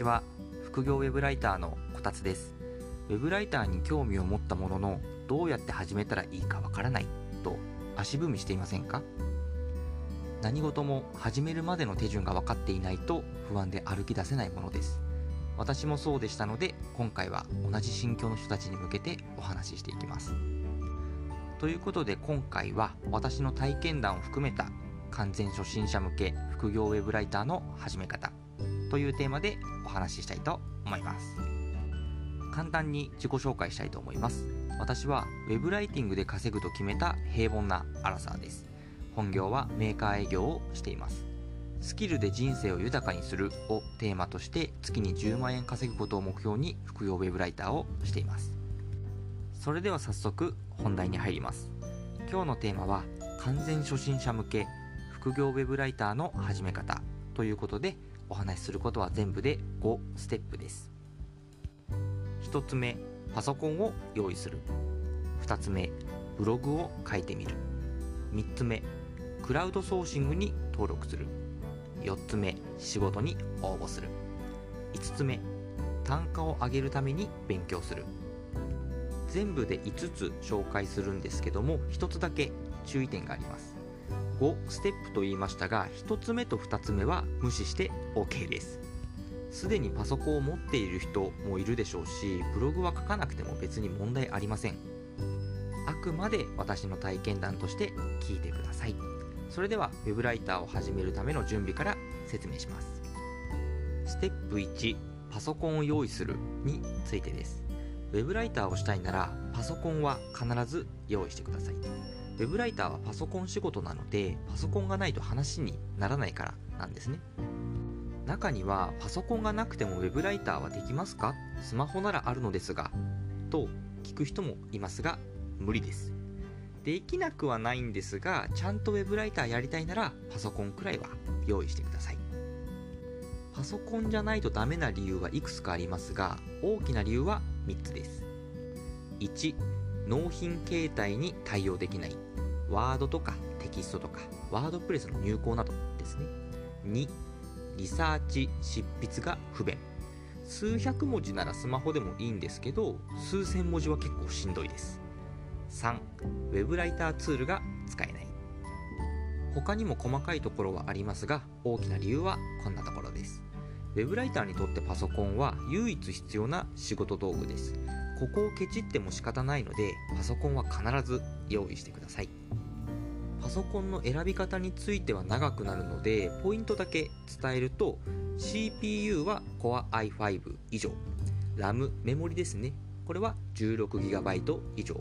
ちは。副業ウェブライターのこたつです。ウェブライターに興味を持ったもののどうやって始めたらいいかわからないと足踏みしていませんか？何事も始めるまでの手順が分かっていないと不安で歩き出せないものです。私もそうでしたので今回は同じ心境の人たちに向けてお話ししていきます。ということで今回は私の体験談を含めた完全初心者向け副業ウェブライターの始め方というテーマで話ししたいと思います。簡単に自己紹介したいと思います。私はウェブライティングで稼ぐと決めた平凡なアラサーです。本業はメーカー営業をしています。スキルで人生を豊かにするをテーマとして月に10万円稼ぐことを目標に副業ウェブライターをしています。それでは早速本題に入ります。今日のテーマは完全初心者向け副業ウェブライターの始め方ということでお話しすることは全部で5ステップです。1つ目パソコンを用意する。2つ目ブログを書いてみる。3つ目クラウドソーシングに登録する。4つ目仕事に応募する。5つ目単価を上げるために勉強する。全部で5つ紹介するんですけども1つだけ注意点があります。5ステップと言いましたが1つ目と2つ目は無視して OK です。すでにパソコンを持っている人もいるでしょうしブログは書かなくても別に問題ありません。あくまで私の体験談として聞いてください。それでは Web ライターを始めるための準備から説明します。ステップ1パソコンを用意するについてです。ウェブライターをしたいならパソコンは必ず用意してください。ウェブライターはパソコン仕事なのでパソコンがないと話にならないからなんですね。中にはパソコンがなくてもウェブライターはできますか？スマホならあるのですがと聞く人もいますが無理です。できなくはないんですがちゃんとウェブライターやりたいならパソコンくらいは用意してください。パソコンじゃないとダメな理由はいくつかありますが大きな理由は3つです。1納品形態に対応できない。ワードとかテキストとかワードプレスの入稿などですね。2リサーチ執筆が不便。数百文字ならスマホでもいいんですけど数千文字は結構しんどいです。3ウェブライターツールが使えない。他にも細かいところはありますが大きな理由はこんなところです。ウェブライターにとってパソコンは唯一必要な仕事道具です。ここをケチっても仕方ないのでパソコンは必ず用意してください。ソコンの選び方については長くなるのでポイントだけ伝えると CPU は Core i5 以上。RAM メモリですね。これは 16GB 以上。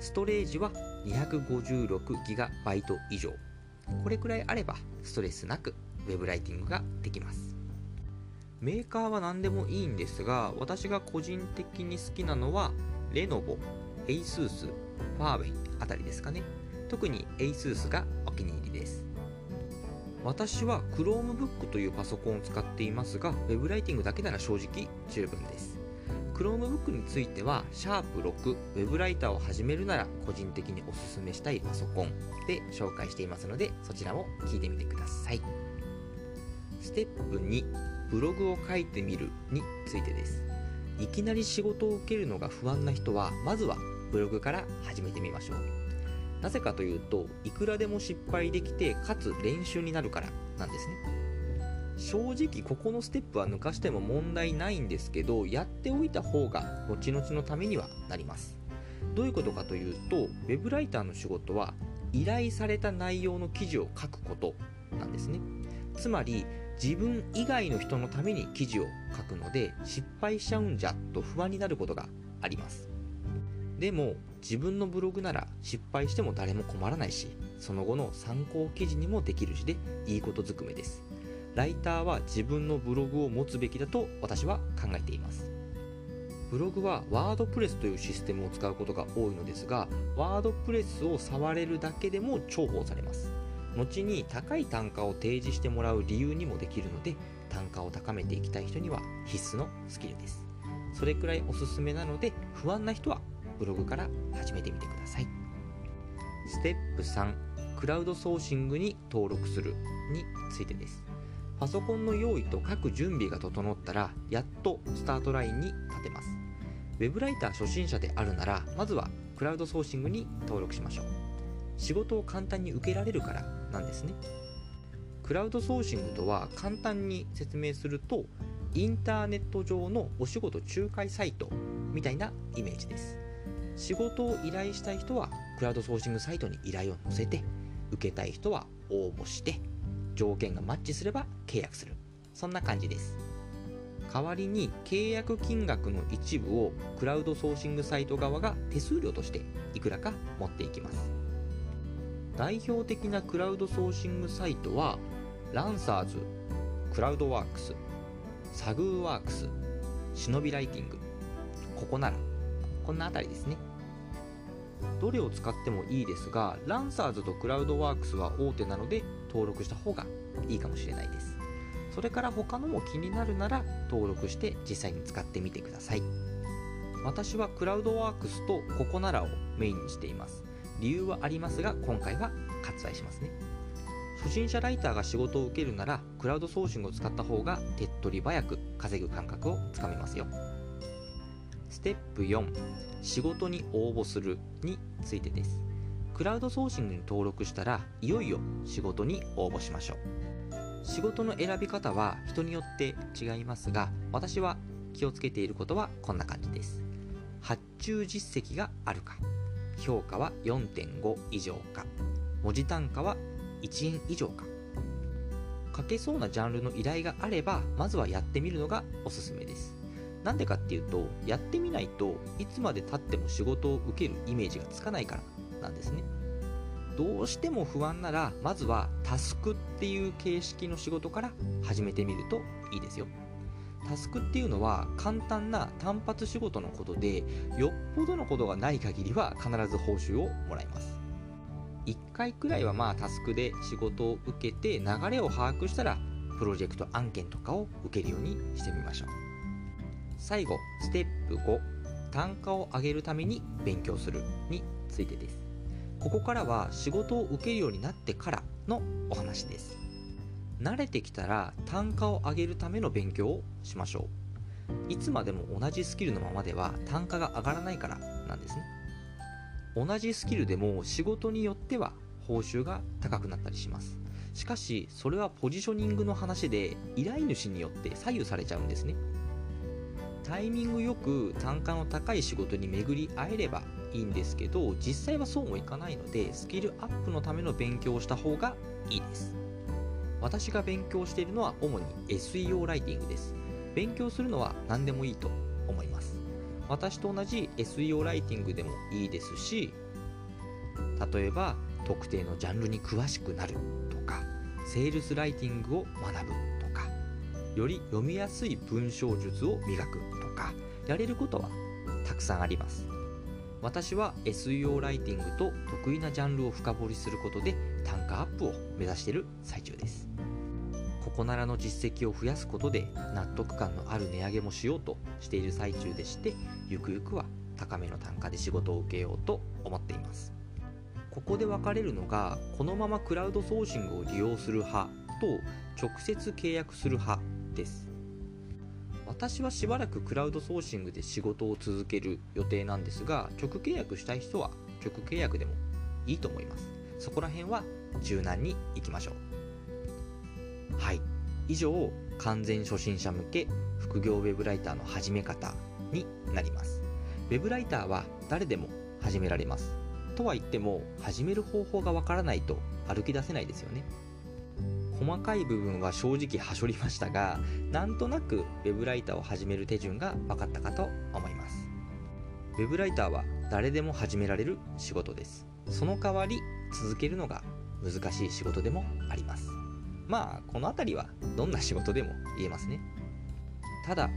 ストレージは 256GB 以上。これくらいあればストレスなく Web ライティングができます。メーカーは何でもいいんですが私が個人的に好きなのはレノボ、ASUS、ファーウェイあたりですかね。特に ASUS がお気に入りです私は Chromebook というパソコンを使っていますが Web ライティングだけなら正直十分です Chromebook については、シャープ6 Web ライターを始めるなら個人的におすすめしたいパソコンで紹介していますので、そちらも聞いてみてください。ステップ2、ブログを書いてみるについてです。いきなり仕事を受けるのが不安な人は、まずはブログから始めてみましょう。なぜかというと、いくらでも失敗できて、かつ練習になるからなんですね。正直ここのステップは抜かしても問題ないんですけどやっておいた方が後々のためにはなります。どういうことかというと web ライターの仕事は依頼された内容の記事を書くことなんですね。つまり自分以外の人のために記事を書くので失敗しちゃうんじゃと不安になることがあります。でも自分のブログなら失敗しても誰も困らないしその後の参考記事にもできるしでいいことずくめです。ライターは自分のブログを持つべきだと私は考えています。ブログはワードプレスというシステムを使うことが多いのですがワードプレスを触れるだけでも重宝されます。後に高い単価を提示してもらう理由にもできるので単価を高めていきたい人には必須のスキルです。それくらいおすすめなので不安な人はブログから始めてみてください。ステップ3クラウドソーシングに登録するについてです。パソコンの用意と各準備が整ったらやっとスタートラインに立てます。ウェブライター初心者であるならまずはクラウドソーシングに登録しましょう。仕事を簡単に受けられるからなんですね。クラウドソーシングとは簡単に説明するとインターネット上のお仕事仲介サイトみたいなイメージです。仕事を依頼したい人はクラウドソーシングサイトに依頼を載せて受けたい人は応募して条件がマッチすれば契約する。そんな感じです。代わりに契約金額の一部をクラウドソーシングサイト側が手数料としていくらか持っていきます。代表的なクラウドソーシングサイトはランサーズ、クラウドワークス、サグーワークス、シノビライティング、ここなら、こんなあたりですね。どれを使ってもいいですが、ランサーズとクラウドワークスは大手なので登録した方がいいかもしれないです。それから他のも気になるなら登録して実際に使ってみてください。私はクラウドワークスとココナラをメインにしています。理由はありますが、今回は割愛しますね。初心者ライターが仕事を受けるならクラウドソーシングを使った方が手っ取り早く稼ぐ感覚をつかめますよステップ4仕事に応募するについてです。クラウドソーシングに登録したらいよいよ仕事に応募しましょう。仕事の選び方は人によって違いますが私は気をつけていることはこんな感じです。発注実績があるか評価は4.5以上か文字単価は1円以上か。書けそうなジャンルの依頼があればまずはやってみるのがおすすめです。なんでかっていうとやってみないといつまでたっても仕事を受けるイメージがつかないからなんですね。どうしても不安ならまずはタスクっていう形式の仕事から始めてみるといいですよ。タスクっていうのは簡単な単発仕事のことでよっぽどのことがない限りは必ず報酬をもらいます。1回くらいはまあタスクで仕事を受けて流れを把握したらプロジェクト案件とかを受けるようにしてみましょう。最後ステップ5単価を上げるために勉強するについてです。ここからは仕事を受けるようになってからのお話です。慣れてきたら単価を上げるための勉強をしましょう。いつまでも同じスキルのままでは単価が上がらないからなんですね。同じスキルでも仕事によっては報酬が高くなったりします。しかしそれはポジショニングの話で依頼主によって左右されちゃうんですね。タイミングよく単価の高い仕事に巡り会えればいいんですけど実際はそうもいかないのでスキルアップのための勉強をした方がいいです。私が勉強しているのは主に SEO ライティングです。勉強するのは何でもいいと思います。私と同じ SEO ライティングでもいいですし例えば特定のジャンルに詳しくなるとかセールスライティングを学ぶ。より読みやすい文章術を磨くとかやれることはたくさんあります。私は SEO ライティングと得意なジャンルを深掘りすることで単価アップを目指している最中です。コナラの実績を増やすことで納得感のある値上げもしようとしている最中でしてゆくゆくは高めの単価で仕事を受けようと思っています。ここで分かれるのがこのままクラウドソーシングを利用する派と直接契約する派です。私はしばらくクラウドソーシングで仕事を続ける予定なんですが直契約したい人は直契約でもいいと思います。そこら辺は柔軟にいきましょう。はい。以上完全初心者向け副業ウェブライターの始め方になります。ウェブライターは誰でも始められます。とは言っても始める方法がわからないと歩き出せないですよね。細かい部分は正直はしょりましたがなんとなく web ライターを始める手順が分かったかと思います。web ライターは誰でも始められる仕事です。その代わり続けるのが難しい仕事でもあります。まあこの辺りはどんな仕事でも言えますね。ただ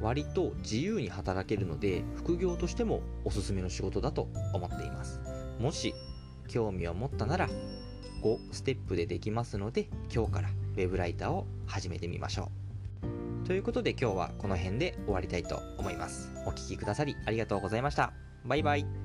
割と自由に働けるので副業としてもおすすめの仕事だと思っています。もし興味を持ったなら5ステップでできますので今日から web ライターを始めてみましょう。ということで今日はこの辺で終わりたいと思います。お聴きくださりありがとうございました。バイバイ。